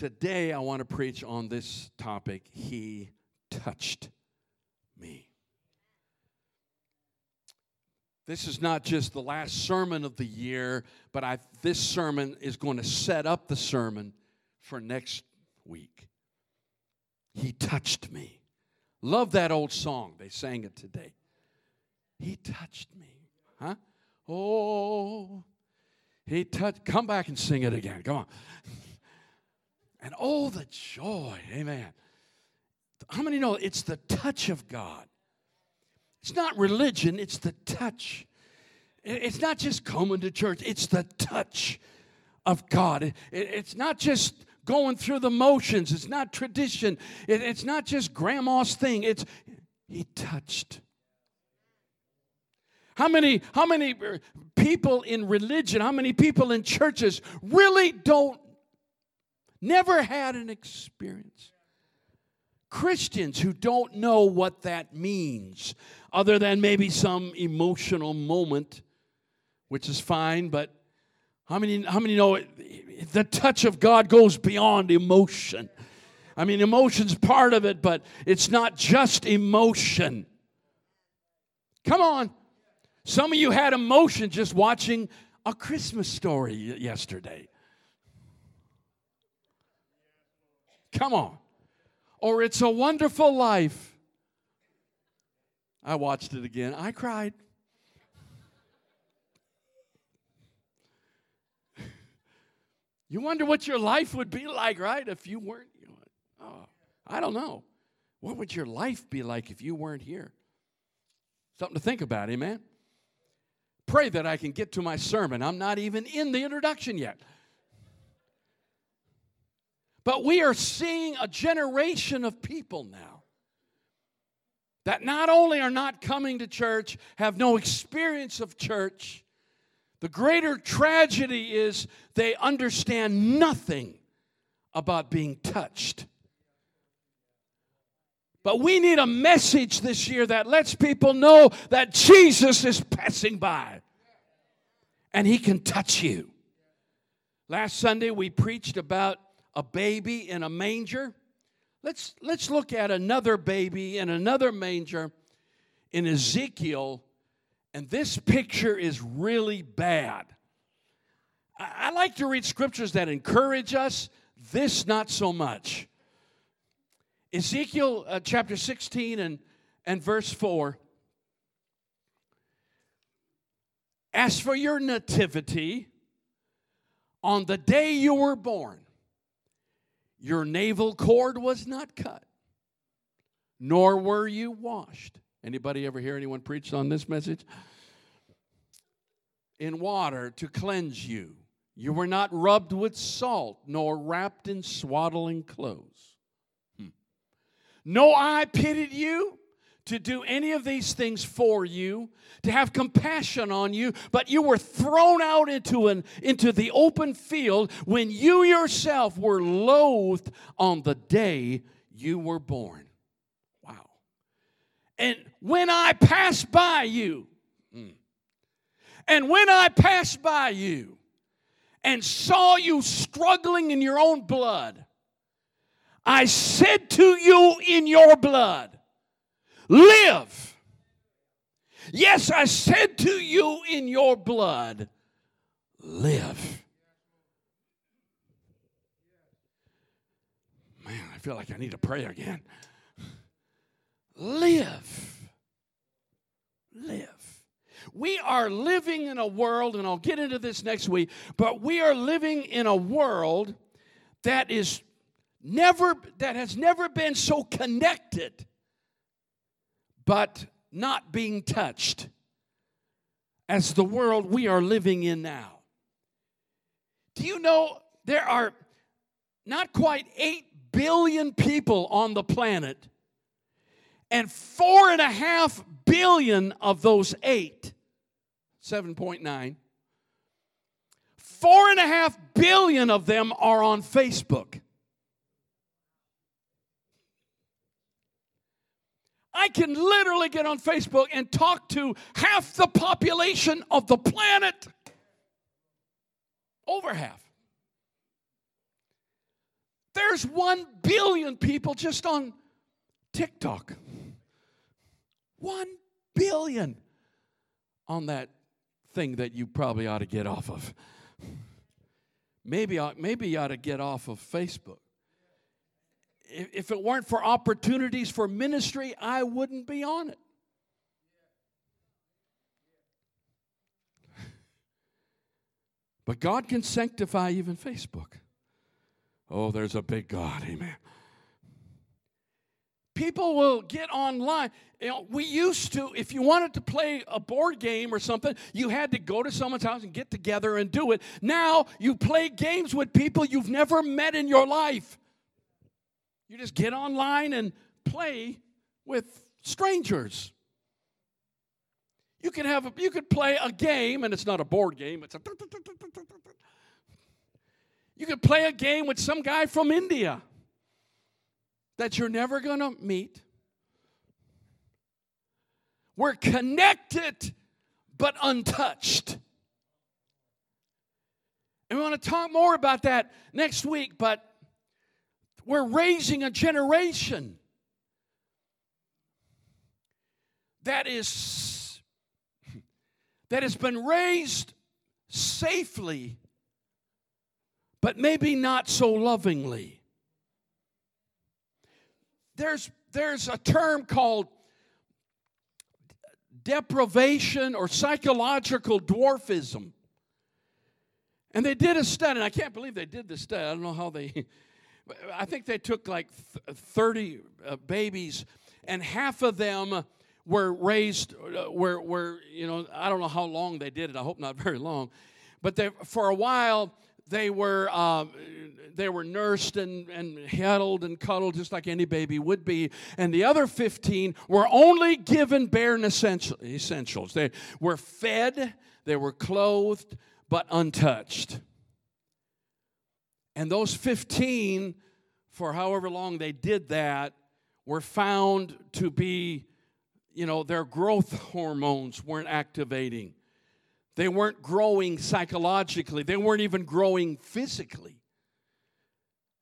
Today, I want to preach on this topic He touched me. This is not just the last sermon of the year, but I, this sermon is going to set up the sermon for next week. He touched me. Love that old song. They sang it today. He touched me. Huh? Oh, he touched. Come back and sing it again. Come on. And oh, the joy. Amen. How many know it's the touch of God? It's not religion, it's the touch. It's not just coming to church, it's the touch of God. It's not just going through the motions, it's not tradition, it's not just grandma's thing. It's He touched. How many, how many people in religion, how many people in churches really don't, never had an experience? Christians who don't know what that means, other than maybe some emotional moment, which is fine, but how many, how many know it, the touch of God goes beyond emotion? I mean, emotion's part of it, but it's not just emotion. Come on. Some of you had emotion just watching a Christmas story yesterday. Come on or It's a Wonderful Life. I watched it again. I cried. You wonder what your life would be like, right? If you weren't, you know, oh, I don't know. What would your life be like if you weren't here? Something to think about, amen? Pray that I can get to my sermon. I'm not even in the introduction yet. But we are seeing a generation of people now that not only are not coming to church, have no experience of church, the greater tragedy is they understand nothing about being touched. But we need a message this year that lets people know that Jesus is passing by and he can touch you. Last Sunday, we preached about a baby in a manger. Let's, let's look at another baby in another manger in Ezekiel, and this picture is really bad. I, I like to read scriptures that encourage us, this not so much. Ezekiel uh, chapter 16 and, and verse 4. As for your nativity, on the day you were born, your navel cord was not cut, nor were you washed. Anybody ever hear anyone preach on this message? In water to cleanse you. You were not rubbed with salt, nor wrapped in swaddling clothes. Hmm. No eye pitied you, to do any of these things for you, to have compassion on you, but you were thrown out into, an, into the open field when you yourself were loathed on the day you were born. Wow. And when I passed by you, hmm, and when I passed by you and saw you struggling in your own blood, I said to you in your blood, live. Yes, I said to you in your blood, live. Man, I feel like I need to pray again. Live. Live. We are living in a world, and I'll get into this next week, but we are living in a world that is never that has never been so connected but not being touched as the world we are living in now. Do you know there are not quite 8 billion people on the planet, and four and a half billion of those eight, 7.9, four and a half billion of them are on Facebook. I can literally get on Facebook and talk to half the population of the planet. Over half. there's 1 billion people just on TikTok. 1 billion on that thing that you probably ought to get off of. Maybe, maybe you ought to get off of Facebook. If it weren't for opportunities for ministry, I wouldn't be on it. But God can sanctify even Facebook. Oh, there's a big God, amen. People will get online. You know, we used to, if you wanted to play a board game or something, you had to go to someone's house and get together and do it. Now you play games with people you've never met in your life. You just get online and play with strangers. You can have a, you could play a game, and it's not a board game. It's a. You could play a game with some guy from India that you're never going to meet. We're connected but untouched. And we want to talk more about that next week, but we're raising a generation that is that has been raised safely, but maybe not so lovingly. There's, there's a term called deprivation or psychological dwarfism. And they did a study, and I can't believe they did this study. I don't know how they, I think they took like 30 uh, babies, and half of them were raised, uh, were, were, you know, I don't know how long they did it. I hope not very long. But they, for a while, they were, uh, they were nursed and, and held and cuddled just like any baby would be. And the other 15 were only given bare essentials. They were fed, they were clothed, but untouched. And those 15, for however long they did that, were found to be you know, their growth hormones weren't activating. They weren't growing psychologically. They weren't even growing physically.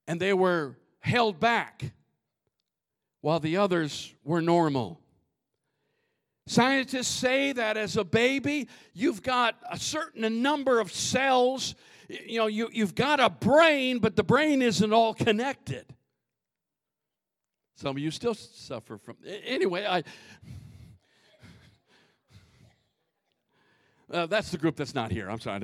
And they were held back while the others were normal. Scientists say that as a baby, you've got a certain number of cells. You know, you, you've got a brain, but the brain isn't all connected. Some of you still suffer from. Anyway, I. Uh, that's the group that's not here. I'm sorry.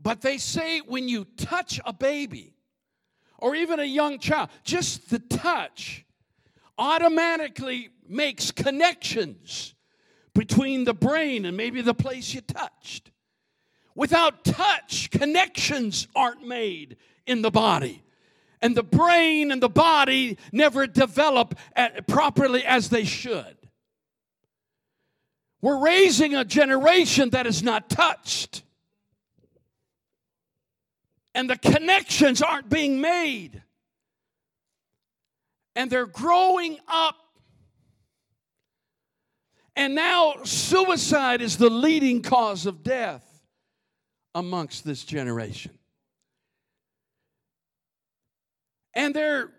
But they say when you touch a baby or even a young child, just the touch automatically makes connections between the brain and maybe the place you touched. Without touch, connections aren't made in the body and the brain and the body never develop properly as they should. We're raising a generation that is not touched. And the connections aren't being made. And they're growing up. And now suicide is the leading cause of death amongst this generation. And they're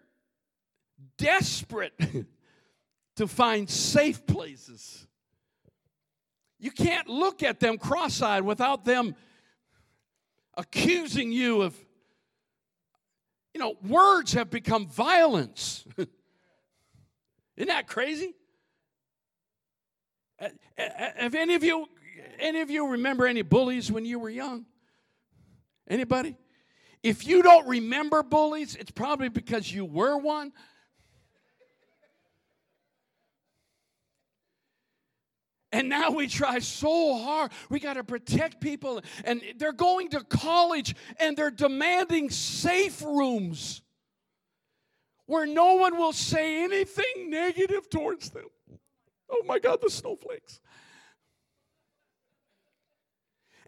desperate to find safe places. You can't look at them cross eyed without them accusing you of, you know, words have become violence. Isn't that crazy? Have any of you any of you remember any bullies when you were young? Anybody? If you don't remember bullies, it's probably because you were one. And now we try so hard. We got to protect people. And they're going to college and they're demanding safe rooms where no one will say anything negative towards them. Oh my God, the snowflakes.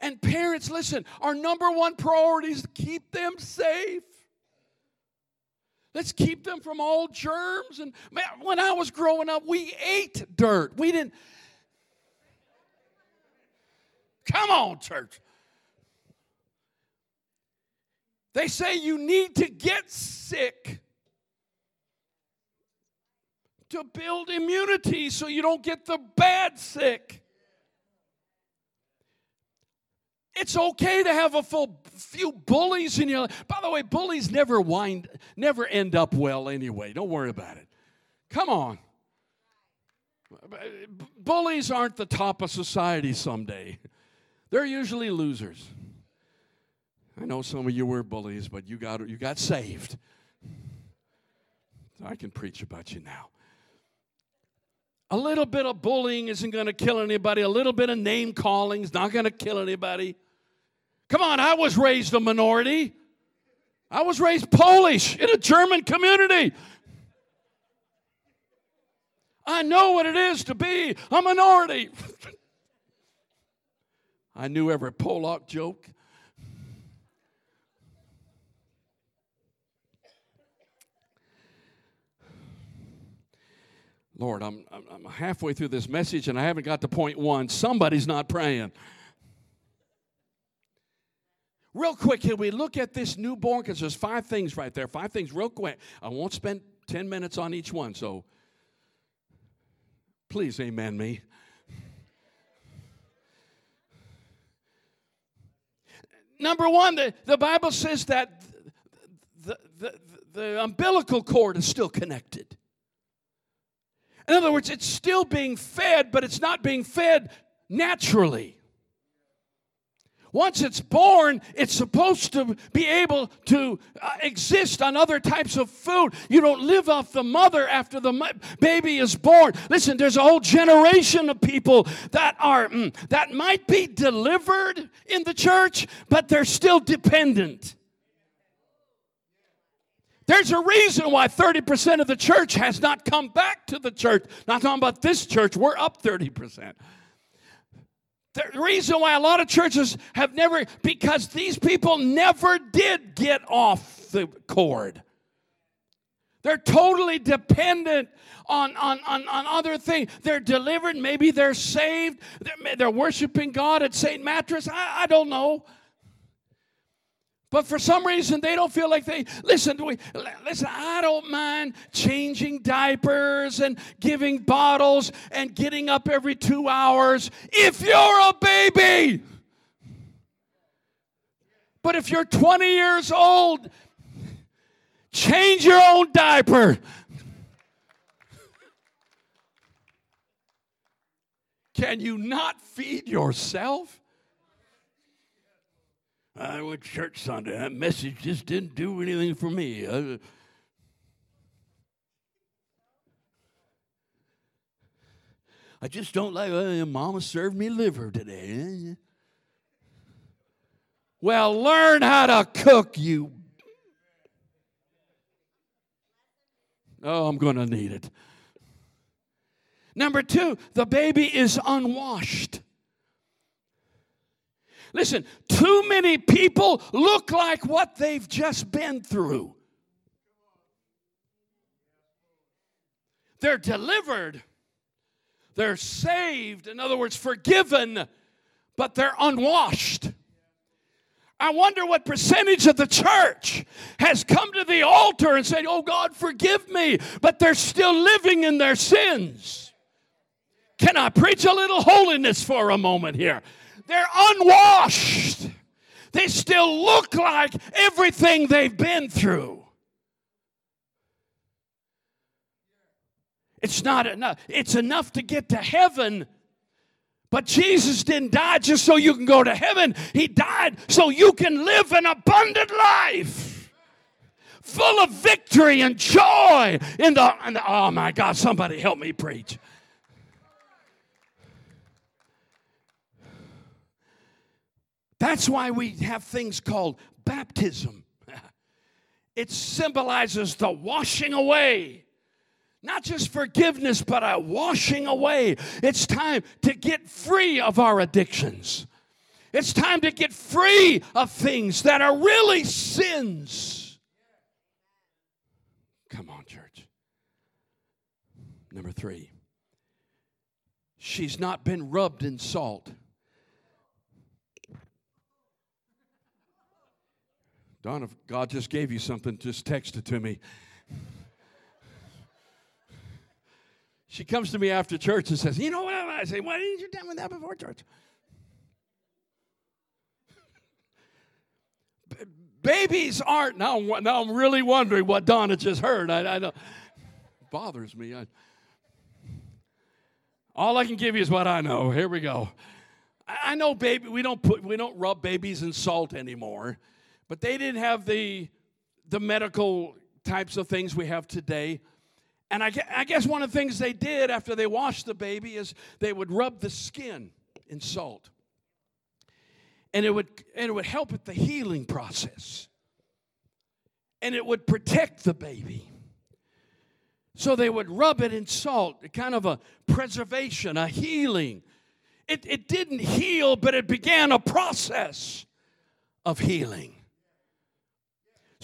And parents, listen, our number one priority is to keep them safe. Let's keep them from all germs. And man, when I was growing up, we ate dirt. We didn't. Come on, church. They say you need to get sick to build immunity so you don't get the bad sick. It's okay to have a full few bullies in your life. By the way, bullies never wind never end up well anyway. Don't worry about it. Come on. Bullies aren't the top of society someday. They're usually losers. I know some of you were bullies, but you got you got saved. I can preach about you now. A little bit of bullying isn't going to kill anybody. A little bit of name calling is not going to kill anybody. Come on, I was raised a minority. I was raised Polish in a German community. I know what it is to be a minority. I knew every Polak joke. Lord, I'm, I'm halfway through this message and I haven't got to point one. Somebody's not praying. Real quick, can we look at this newborn? Because there's five things right there. Five things, real quick. I won't spend 10 minutes on each one, so please amen me. Number one, the, the Bible says that the, the, the, the umbilical cord is still connected. In other words, it's still being fed, but it's not being fed naturally. Once it's born, it's supposed to be able to uh, exist on other types of food. You don't live off the mother after the baby is born. Listen, there's a whole generation of people that are mm, that might be delivered in the church, but they're still dependent. There's a reason why 30% of the church has not come back to the church. Not talking about this church, we're up 30%. The reason why a lot of churches have never, because these people never did get off the cord. They're totally dependent on, on, on, on other things. They're delivered, maybe they're saved, they're, they're worshiping God at St. Mattress. I, I don't know. But for some reason, they don't feel like they listen. We, listen, I don't mind changing diapers and giving bottles and getting up every two hours if you're a baby. But if you're 20 years old, change your own diaper. Can you not feed yourself? I went to church Sunday. That message just didn't do anything for me. I, I just don't like, uh, Mama served me liver today. Well, learn how to cook, you. Oh, I'm going to need it. Number two, the baby is unwashed. Listen, too many people look like what they've just been through. They're delivered, they're saved, in other words, forgiven, but they're unwashed. I wonder what percentage of the church has come to the altar and said, Oh God, forgive me, but they're still living in their sins. Can I preach a little holiness for a moment here? They're unwashed. They still look like everything they've been through. It's not enough. It's enough to get to heaven. But Jesus didn't die just so you can go to heaven. He died so you can live an abundant life. Full of victory and joy in the, in the oh my God, somebody help me preach. That's why we have things called baptism. It symbolizes the washing away. Not just forgiveness, but a washing away. It's time to get free of our addictions. It's time to get free of things that are really sins. Come on, church. Number three, she's not been rubbed in salt. Don, if God just gave you something, just text it to me. She comes to me after church and says, You know what? I say, Why didn't you tell me that before church? babies aren't. Now, now I'm really wondering what Donna just heard. I, I know. bothers me. I, all I can give you is what I know. Here we go. I, I know, baby. We don't put. We don't rub babies in salt anymore, but they didn't have the the medical types of things we have today. And I, guess one of the things they did after they washed the baby is they would rub the skin in salt. And it would and it would help with the healing process. And it would protect the baby. So they would rub it in salt kind of a preservation a healing. It, it didn't heal but it began a process of healing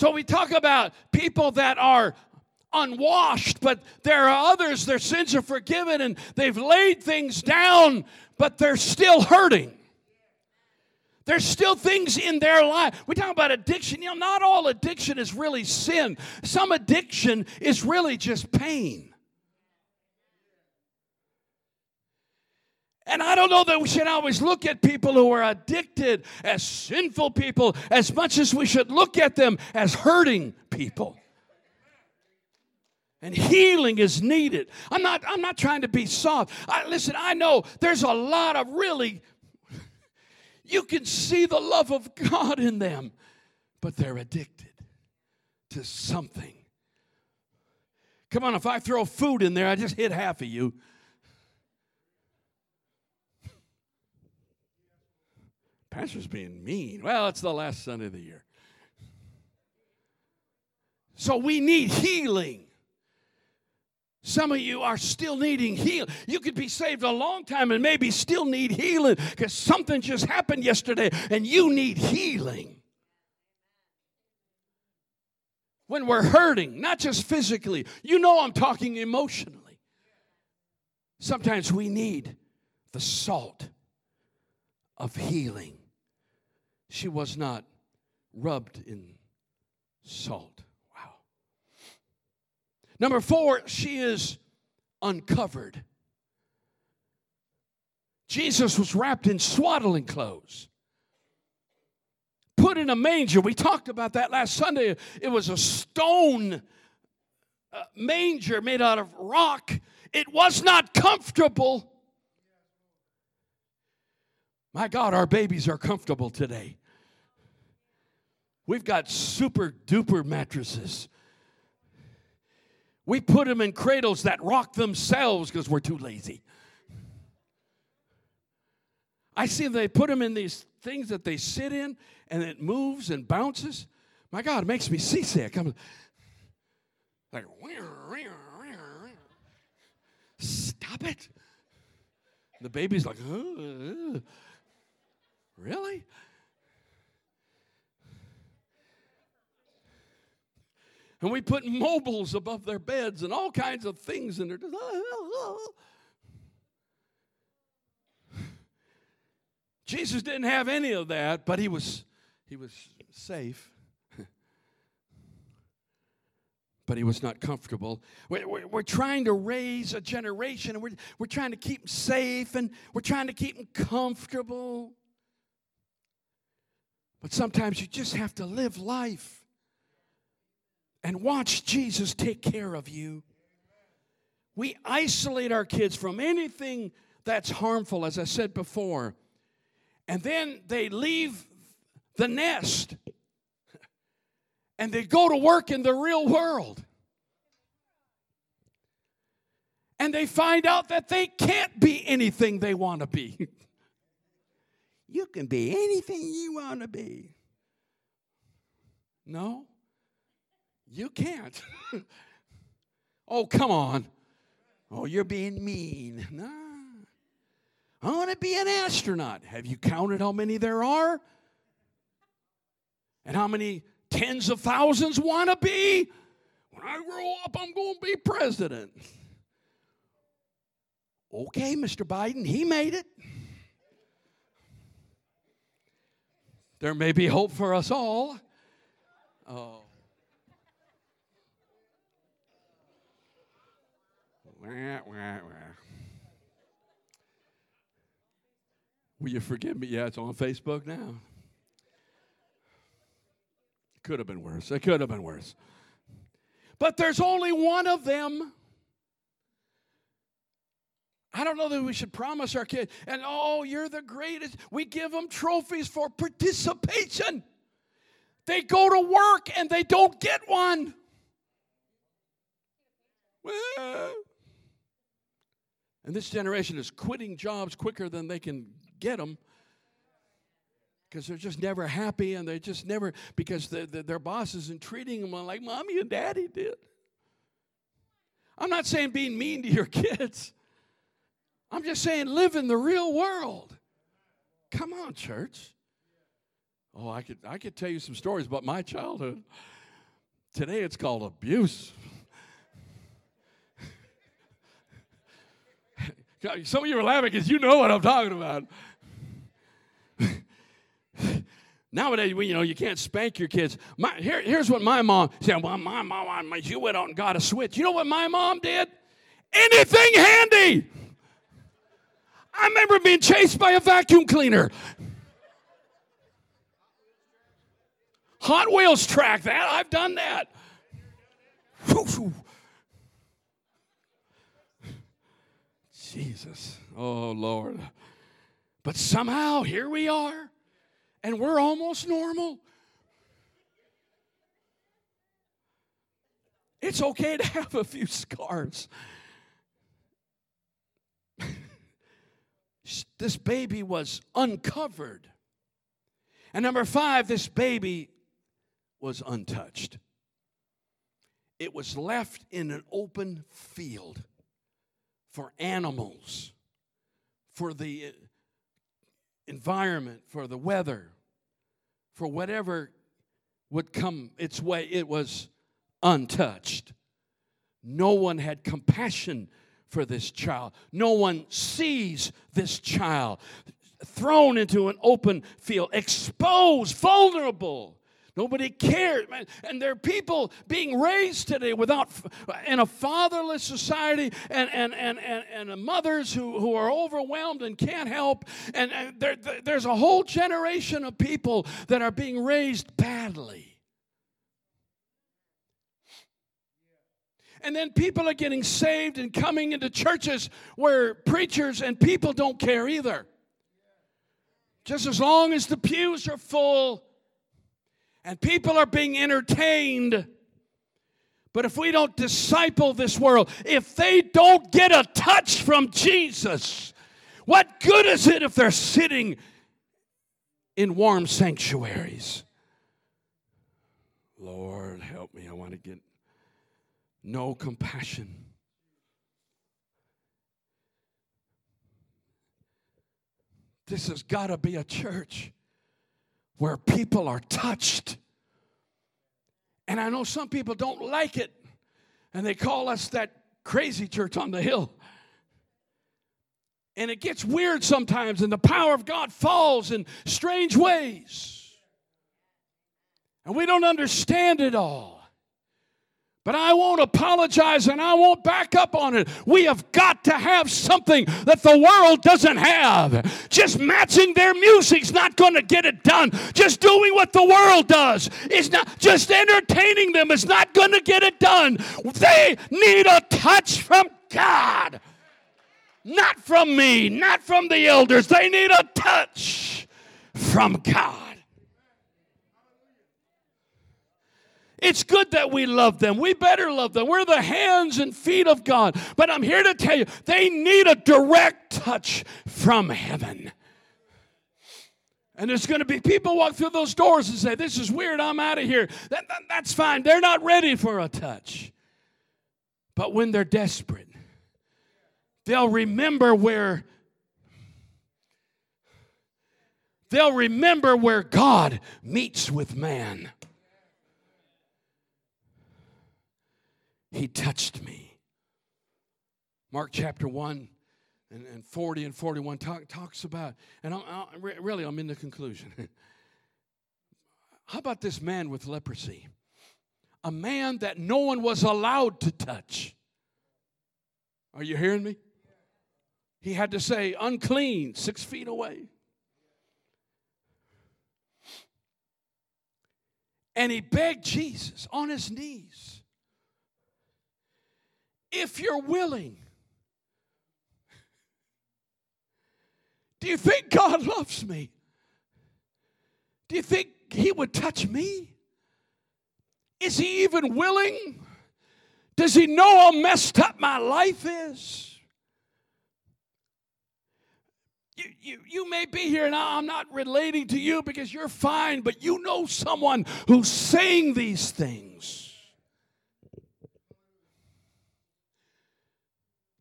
so we talk about people that are unwashed, but there are others, their sins are forgiven and they've laid things down, but they're still hurting. There's still things in their life. We talk about addiction. You know, not all addiction is really sin. Some addiction is really just pain. And I don't know that we should always look at people who are addicted as sinful people as much as we should look at them as hurting people. And healing is needed. I'm not, I'm not trying to be soft. I, listen, I know there's a lot of really you can see the love of God in them, but they're addicted to something. Come on, if I throw food in there, I just hit half of you. Pastor's being mean. Well, it's the last Sunday of the year. So we need healing. Some of you are still needing healing. You could be saved a long time and maybe still need healing because something just happened yesterday and you need healing. When we're hurting, not just physically, you know I'm talking emotionally. Sometimes we need the salt of healing. She was not rubbed in salt. Wow. Number four, she is uncovered. Jesus was wrapped in swaddling clothes, put in a manger. We talked about that last Sunday. It was a stone uh, manger made out of rock. It was not comfortable. My God, our babies are comfortable today. We've got super duper mattresses. We put them in cradles that rock themselves because we're too lazy. I see they put them in these things that they sit in and it moves and bounces. My God, it makes me seasick. I'm like, stop it. The baby's like, really? And we put mobiles above their beds and all kinds of things in there. Jesus didn't have any of that, but he was he was safe. but he was not comfortable. We're, we're, we're, trying to raise a generation and we're, we're trying to keep them safe and we're trying to keep them comfortable. But sometimes you just have to live life and watch Jesus take care of you. We isolate our kids from anything that's harmful, as I said before. And then they leave the nest and they go to work in the real world. And they find out that they can't be anything they want to be. you can be anything you want to be. No. You can't. oh, come on. Oh, you're being mean. No. I want to be an astronaut. Have you counted how many there are? And how many tens of thousands want to be? When I grow up, I'm going to be president. Okay, Mr. Biden, he made it. There may be hope for us all. Oh. Will you forgive me? Yeah, it's on Facebook now. Could have been worse. It could have been worse. But there's only one of them. I don't know that we should promise our kids, and oh, you're the greatest. We give them trophies for participation. They go to work and they don't get one. And this generation is quitting jobs quicker than they can get them because they're just never happy and they just never, because the, the, their boss isn't treating them like mommy and daddy did. I'm not saying being mean to your kids. I'm just saying live in the real world. Come on, church. Oh, I could I could tell you some stories about my childhood. Today it's called abuse. Some of you are laughing because you know what I'm talking about. Nowadays, we, you know, you can't spank your kids. My, here, here's what my mom said. Well, my mom, you went out and got a switch. You know what my mom did? Anything handy. I remember being chased by a vacuum cleaner. Hot Wheels track that. I've done that. Jesus. Oh, Lord. But somehow here we are, and we're almost normal. It's okay to have a few scars. this baby was uncovered. And number five, this baby was untouched. It was left in an open field for animals, for the environment, for the weather, for whatever would come its way. It was untouched. No one had compassion for this child. No one sees this child thrown into an open field, exposed, vulnerable. Nobody cares, man. And there are people being raised today without, in a fatherless society, and, and, and, and, and mothers who, who are overwhelmed and can't help. And, and there, there's a whole generation of people that are being raised badly. And then people are getting saved and coming into churches where preachers and people don't care either. Just as long as the pews are full and people are being entertained. But if we don't disciple this world, if they don't get a touch from Jesus, what good is it if they're sitting in warm sanctuaries? Lord, help me. I want to get no compassion. This has got to be a church where people are touched. And I know some people don't like it, and they call us that crazy church on the hill. And it gets weird sometimes, and the power of God falls in strange ways. And we don't understand it all. But I won't apologize and I won't back up on it. We have got to have something that the world doesn't have. Just matching their music's not going to get it done. Just doing what the world does is not, just entertaining them is not going to get it done. They need a touch from God. Not from me, not from the elders. They need a touch from God. It's good that we love them. We better love them. We're the hands and feet of God. But I'm here to tell you, they need a direct touch from heaven. And there's going to be people walk through those doors and say, This is weird, I'm out of here. That, that, that's fine. They're not ready for a touch. But when they're desperate, they'll remember where. They'll remember where God meets with man. He touched me. Mark chapter 1 and, and 40 and 41 talk, talks about, and I'll, I'll, really I'm in the conclusion. How about this man with leprosy? A man that no one was allowed to touch. Are you hearing me? He had to say, unclean, six feet away. And he begged Jesus on his knees if you're willing. Do you think God loves me? Do you think he would touch me? Is he even willing? Does he know how messed up my life is? You, you, you may be here now. I'm not relating to you because you're fine, but you know someone who's saying these things.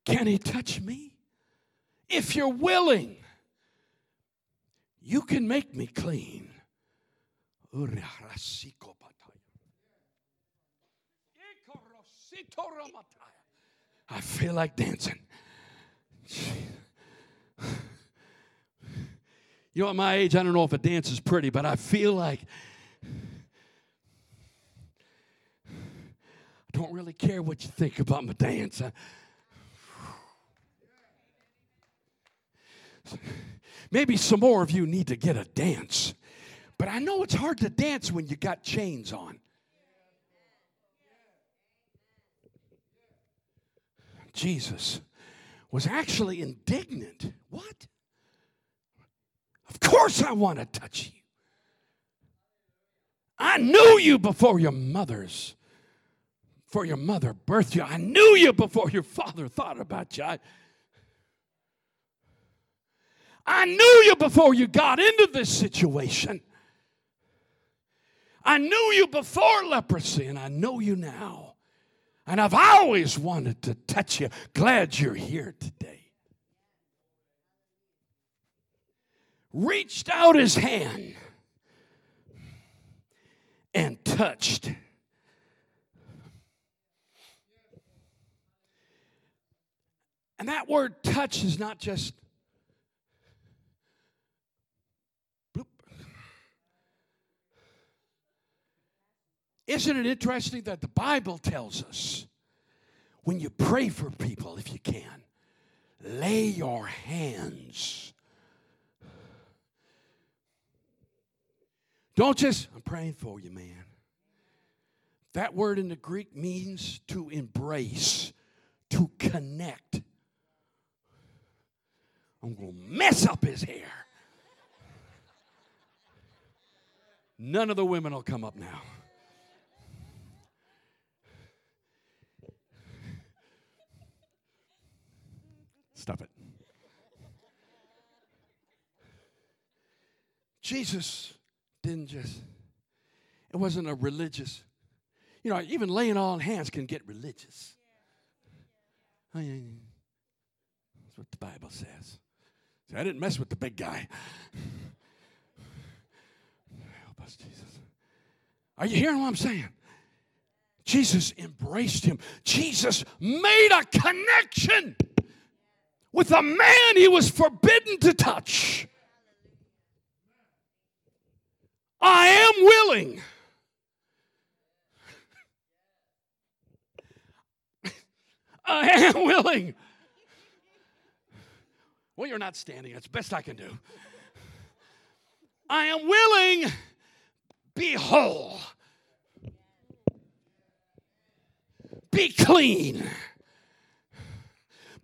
Can he touch me? If you're willing, you can make me clean. I feel like dancing. You know, at my age, I don't know if a dance is pretty, but I feel like I don't really care what you think about my dance. I, maybe some more of you need to get a dance. But I know it's hard to dance when you got chains on. Jesus was actually indignant. What? Of course, I want to touch you. I knew you before your mother's, for your mother birthed you. I knew you before your father thought about you. I, I knew you before you got into this situation. I knew you before leprosy, and I know you now. And I've always wanted to touch you. Glad you're here today. reached out his hand and touched. And that word touch is not just Isn't it interesting that the Bible tells us when you pray for people, if you can, lay your hands Don't just, I'm praying for you, man. That word in the Greek means to embrace, to connect. I'm going to mess up his hair. None of the women will come up now. Stop it. Jesus didn't just, it wasn't a religious, you know, even laying on hands can get religious. Oh, That's what the Bible says. See, I didn't mess with the big guy. Help us, Jesus. Are you hearing what I'm saying? Jesus embraced him. Jesus made a connection with a man he was forbidden to touch. I am willing. I am willing. Well, you're not standing. That's best I can do. I am willing. Be whole. Be clean.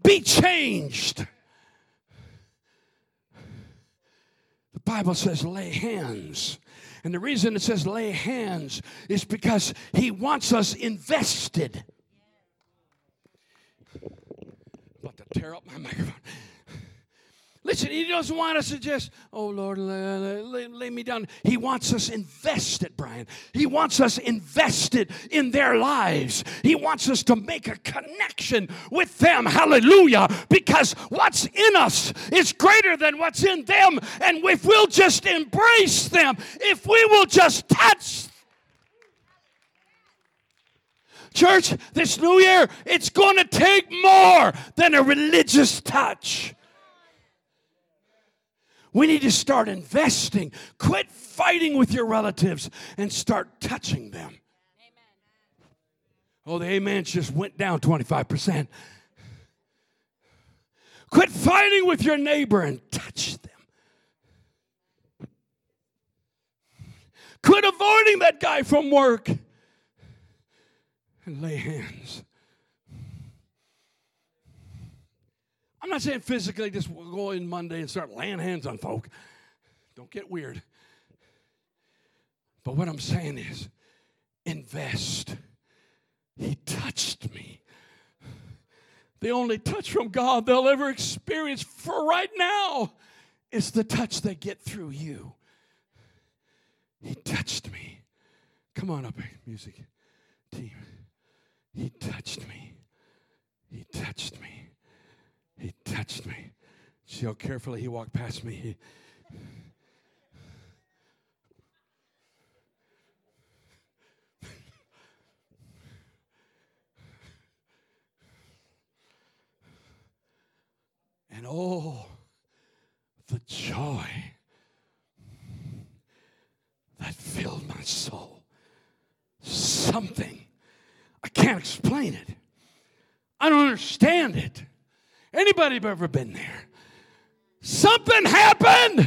Be changed. The Bible says, lay hands and the reason it says lay hands is because he wants us invested. about to tear up my microphone. Listen, he doesn't want us to just, oh Lord, lay, lay, lay, me down. He wants us invested, Brian. He wants us invested in their lives. He wants us to make a connection with them. Hallelujah. Because what's in us is greater than what's in them. And if we'll just embrace them, if we will just touch Church, this new year, it's going to take more than a religious touch. We need to start investing. Quit fighting with your relatives and start touching them. Amen. Oh, the amens just went down 25%. Quit fighting with your neighbor and touch them. Quit avoiding that guy from work and lay hands. I'm not saying physically just go in Monday and start laying hands on folk. Don't get weird. But what I'm saying is invest. He touched me. The only touch from God they'll ever experience for right now is the touch they get through you. He touched me. Come on up, music team. He touched me. He touched me. He touched me. See how carefully he walked past me. He, and oh, the joy that filled my soul. Something. I can't explain it. I don't understand it. Anybody ever been there? Something happened.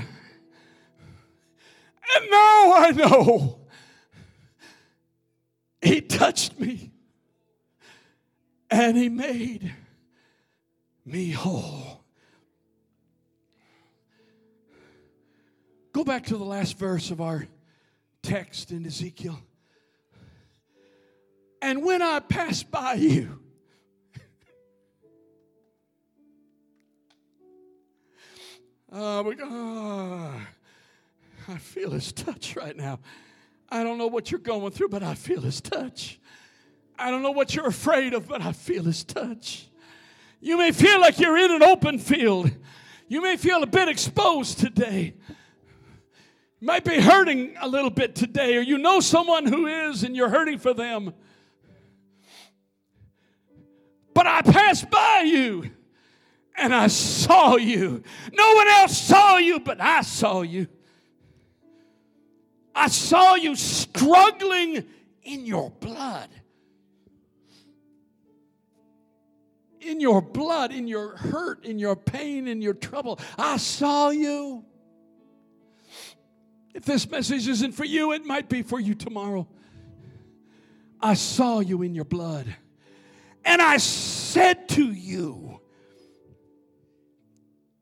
And now I know. He touched me. And he made me whole. Go back to the last verse of our text in Ezekiel. And when I pass by you, uh, I feel his touch right now. I don't know what you're going through, but I feel his touch. I don't know what you're afraid of, but I feel his touch. You may feel like you're in an open field. You may feel a bit exposed today might be hurting a little bit today, or you know someone who is and you're hurting for them. But I passed by you and I saw you. No one else saw you, but I saw you. I saw you struggling in your blood. In your blood, in your hurt, in your pain, in your trouble. I saw you. If this message isn't for you, it might be for you tomorrow. I saw you in your blood. And I said to you,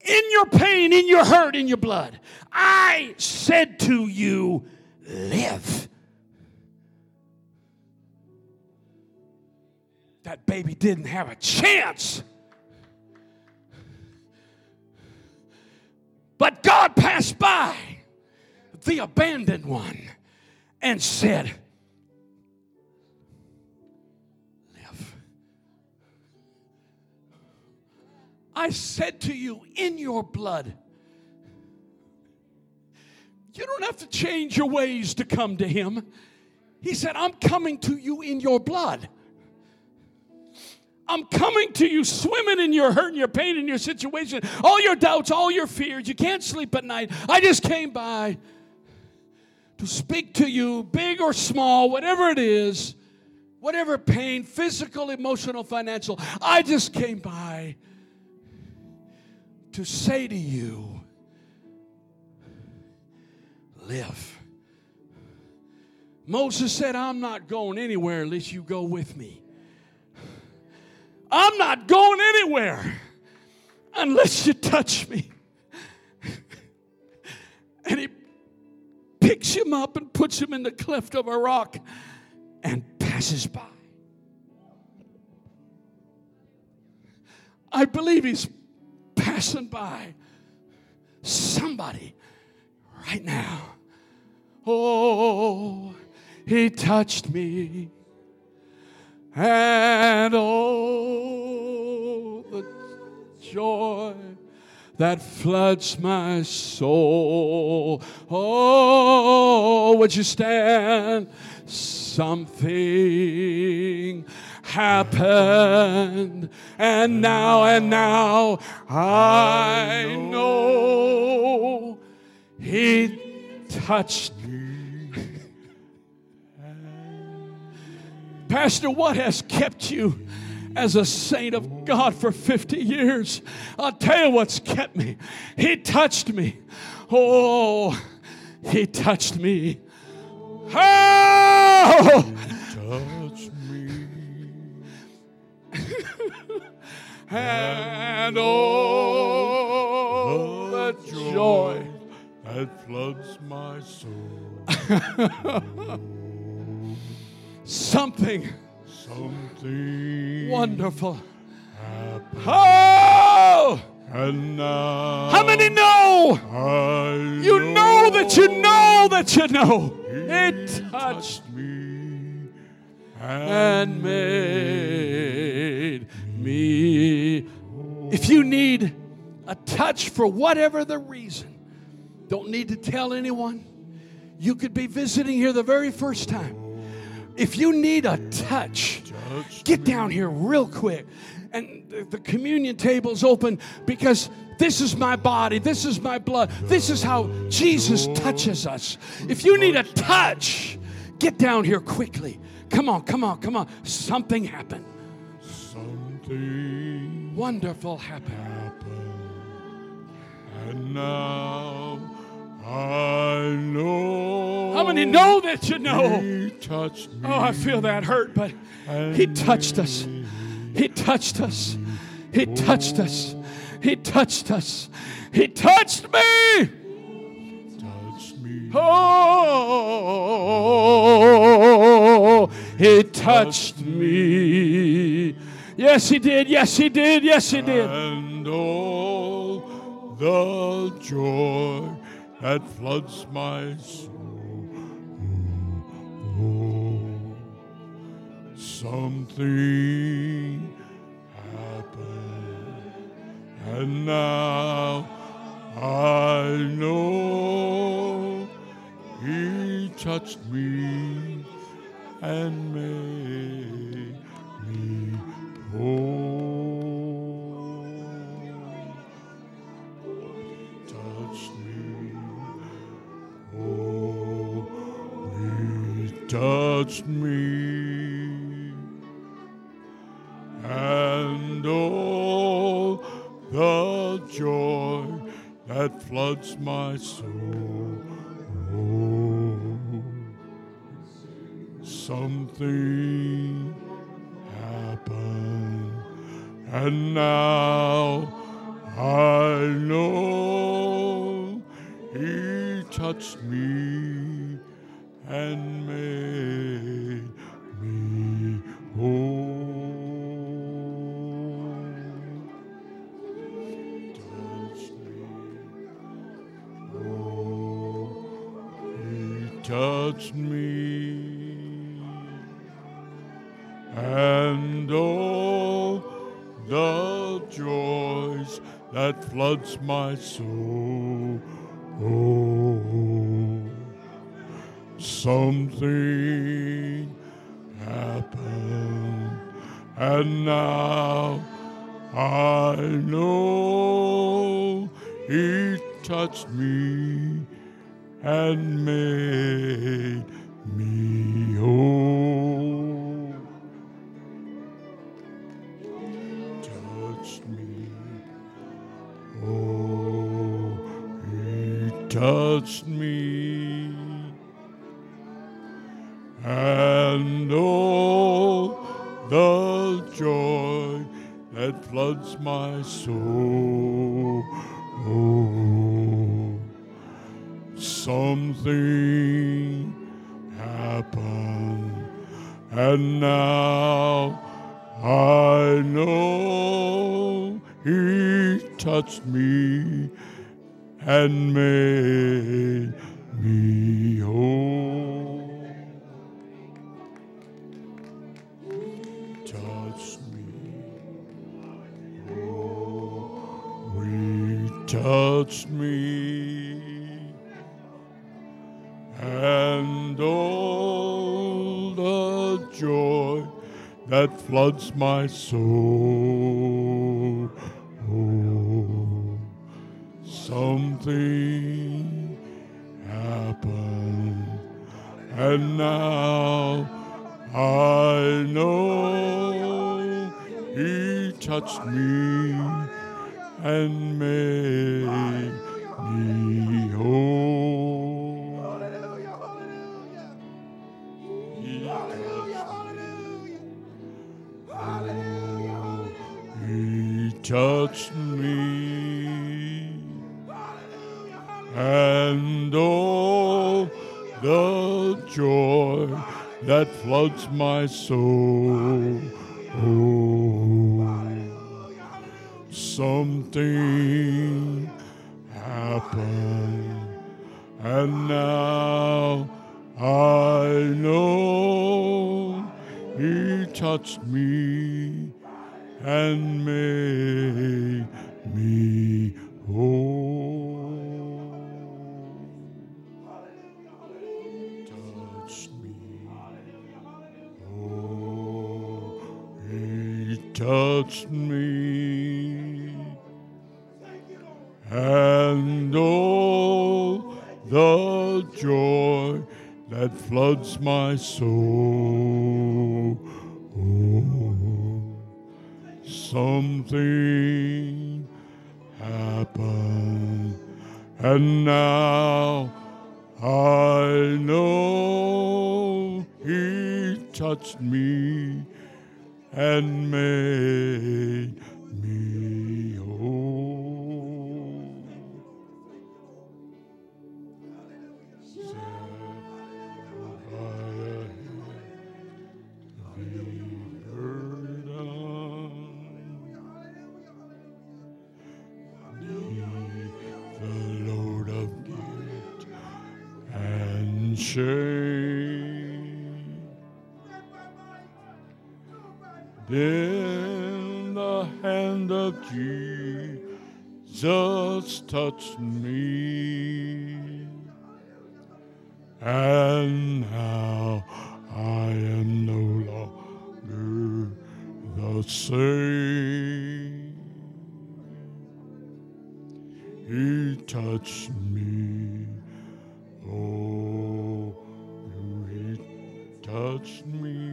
in your pain, in your hurt, in your blood, I said to you, live. That baby didn't have a chance. But God passed by the abandoned one and said, I said to you, in your blood, you don't have to change your ways to come to Him. He said, I'm coming to you in your blood. I'm coming to you swimming in your hurt and your pain and your situation, all your doubts, all your fears. You can't sleep at night. I just came by to speak to you, big or small, whatever it is, whatever pain, physical, emotional, financial. I just came by to say to you, live. Moses said, I'm not going anywhere unless you go with me. I'm not going anywhere unless you touch me. and he picks him up and puts him in the cleft of a rock and passes by. I believe he's passing by somebody right now. Oh, he touched me. And oh, the joy that floods my soul. Oh, would you stand? Something happened, and now, and now I know He touched me. Pastor, what has kept you? as a saint of God for 50 years. I'll tell you what's kept me. He touched me. Oh, He touched me. Oh! And oh, the joy. that floods my soul. Something Something wonderful. happened. Oh! And now How many know? I You know that you know that you know. It touched me and made me. If you need a touch for whatever the reason, don't need to tell anyone. You could be visiting here the very first time. If you need a touch, get down here real quick. And the- communion table's open because this is my body, this is my blood, this is how Jesus touches us. If you need a touch, get down here quickly. Come on, come on, come on. Something happened. something Wonderful happened. happened. And now I know. How many know that you know? He touched me. Oh, I feel that hurt, but He touched us. He touched us. He touched us. He touched us. He touched me. touched me. Oh, He touched me. Yes, He did. Yes, He did. Yes, He did. And all the joy that floods my soul. Something happened, and now I know He touched me and made Oh, touch me, and all the joy that floods my soul. Something floods my soul. Oh, something happened, and now I know He touched me touched me. And all the joy that floods my soul. Oh, something happened, and now I know He touched me and made me whole. Touched me. Oh, He touched me. And all the joy that floods my soul. Something happened, and now I know He touched me and made me whole. He touched me and all the joy that floods my soul. Oh, Something happened, and now I know He touched me floods my soul. Something happened, and now Jesus me, and now I am no longer the same. He touched me. Oh, he touched me.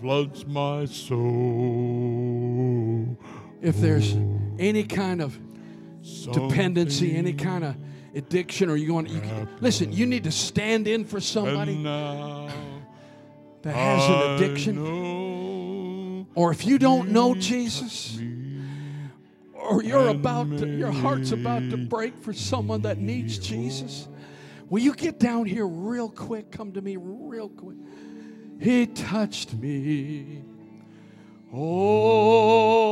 Floods my soul. If there's any kind of dependency, any kind of addiction, or you going, you, listen, you need to stand in for somebody that has an addiction. Or if you don't know Jesus, or you're about to, your heart's about to break for someone that needs Jesus, will you get down here real quick? Come to me real quick. He touched me. Oh,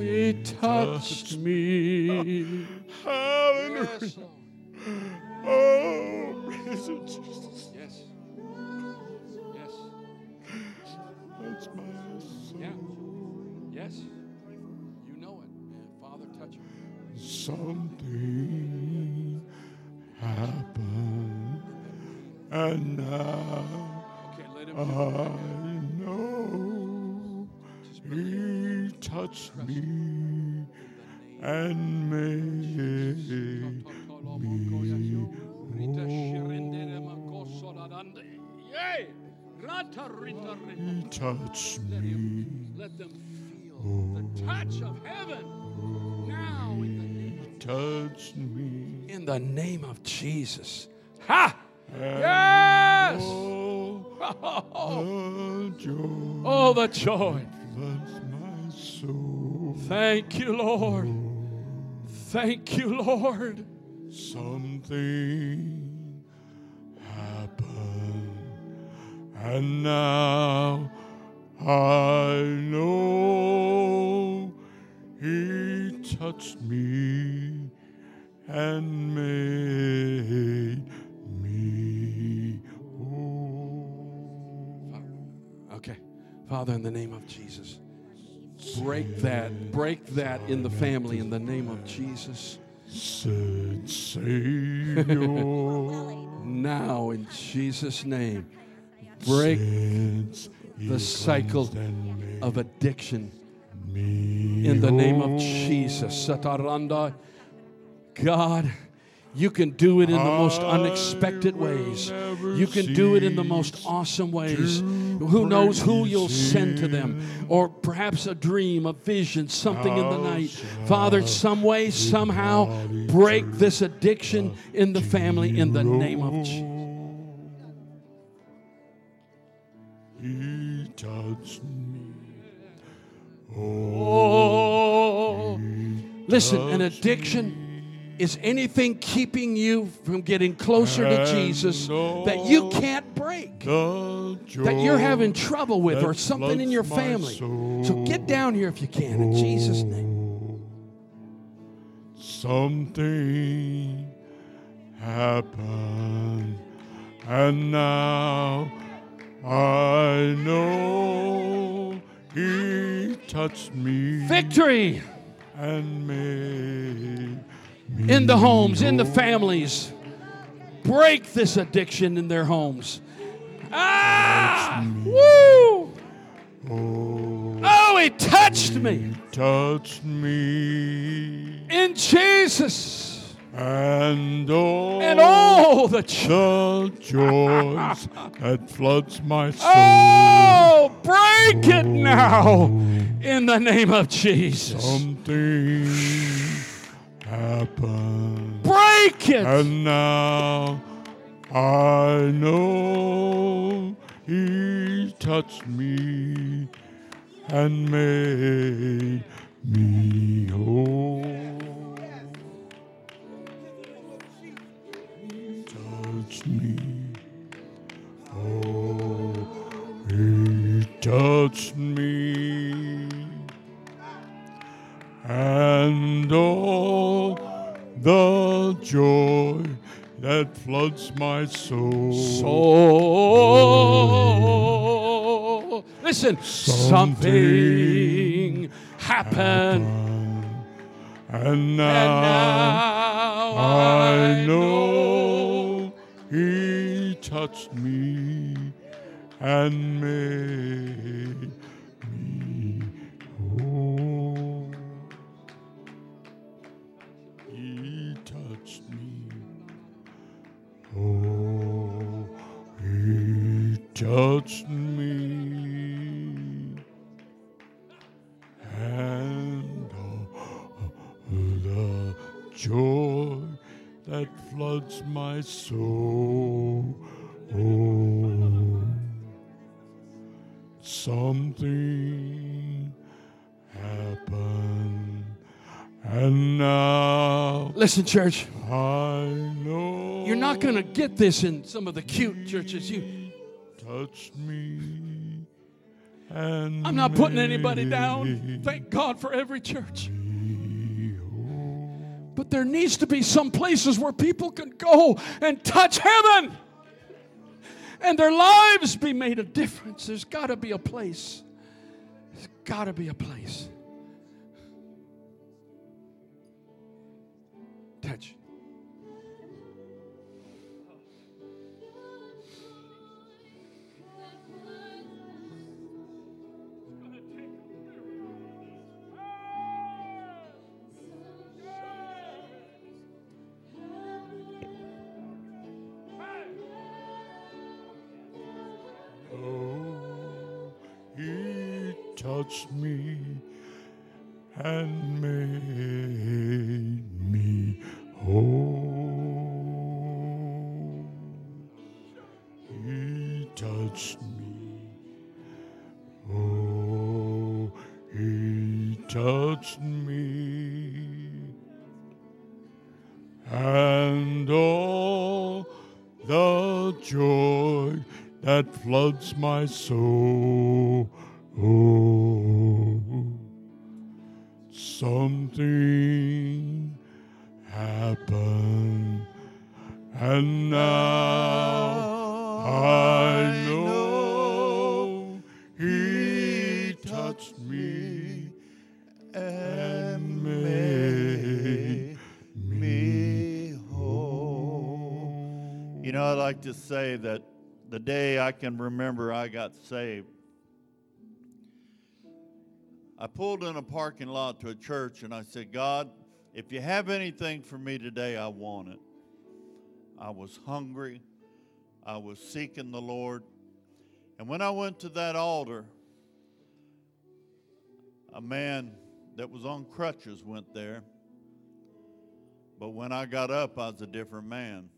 he touched me. Hallelujah. Oh, praise Jesus. yes. Yes. That's my soul. Yeah. Yes. You know it. Father, touch him. Something happened, and now Okay, let him I know He touched me and made me He touched me. Let them feel the touch of heaven now in the name He touched me. in the name of Jesus. Ha! Yes! Oh, oh, the joy Oh, the joy. floods my soul. Thank you, Lord. Thank you, Lord. Something happened, and now I know He touched me and made Father, in the name of Jesus, break that, break that in the family in the name of Jesus. Now, in Jesus' name, break the cycle cleansed and made of addiction in the name of. Jesus. Sataranda, God, You can do it in the most unexpected ways. You can do it in the most awesome ways. Who knows who you'll send to them? Or perhaps a dream, a vision, something in the night. Father, some way, somehow, break this addiction in the family in the name of Jesus. He touched me. Oh. Listen, an addiction is anything keeping you from getting closer to Jesus that you can't break, that you're having trouble with, or something in your family. So get down here if you can, in Jesus' name. Something happened, and now I know He touched me Victory and made in the homes, in the families. Break this addiction in their homes. Ah! Woo! Oh, he touched me. touched me In Jesus. and all, And all the ch- the joys that floods my soul. Oh, break it now in the name of Jesus. Something happened, Break it. and now I know He touched me and made me whole. He touched me. Oh, He touched me and all the joy that floods my soul. So, listen, something happened. And And now, now I know He touched me and made touched me. And the joy that floods my soul. Oh, something happened, and now Listen, church, I know you're not going to get this in some of the cute churches. You, touched me. And I'm not putting anybody down. Thank God for every church. But there needs to be some places where people can go and touch heaven and their lives be made a difference. There's got to be a place. There's got to be a place. Touch. Touched me and made me whole. He touched me. Oh, he touched me. And all the joy that floods my soul. Got saved, I pulled in a parking lot to a church and I said, God, if you have anything for me today, I want it. I was hungry. I was seeking the Lord. And when I went to that altar, a man that was on crutches went there. But when I got up, I was a different man.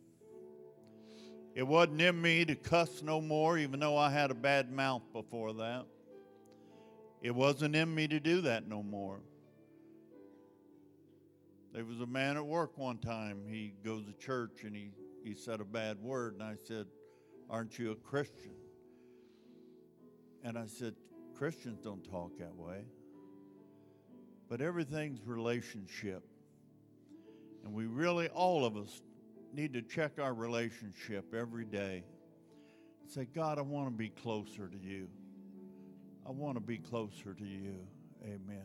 It wasn't in me to cuss no more, even though I had a bad mouth before that. It wasn't in me to do that no more. There was a man at work one time. He goes to church and he, he said a bad word, and I said, Aren't you a Christian? And I said, Christians don't talk that way. But everything's relationship. And we really, all of us, need to check our relationship every day. Say, God, I want to be closer to you. I want to be closer to you. Amen.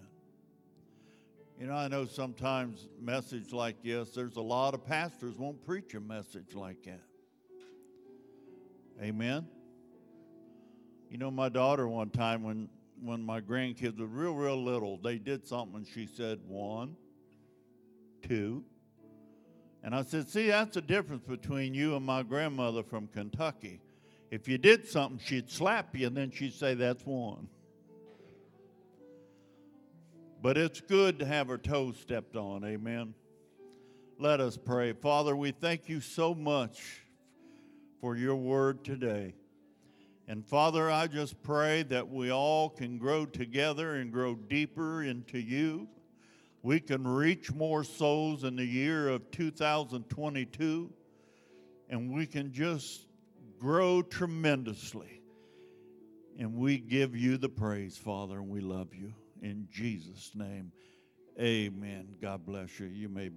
You know, I know sometimes message like this, there's a lot of pastors won't preach a message like that. Amen. You know, my daughter one time when when my grandkids were real, real little, they did something she said, one, two. And I said, see, that's the difference between you and my grandmother from Kentucky. If you did something, she'd slap you and then she'd say, that's one. But it's good to have her toes stepped on. Amen. Let us pray. Father, we thank you so much for your word today. And Father, I just pray that we all can grow together and grow deeper into you. We can reach more souls in the year of 2022, and we can just grow tremendously. And we give you the praise, Father, and we love you. In Jesus' name, amen. God bless you. You may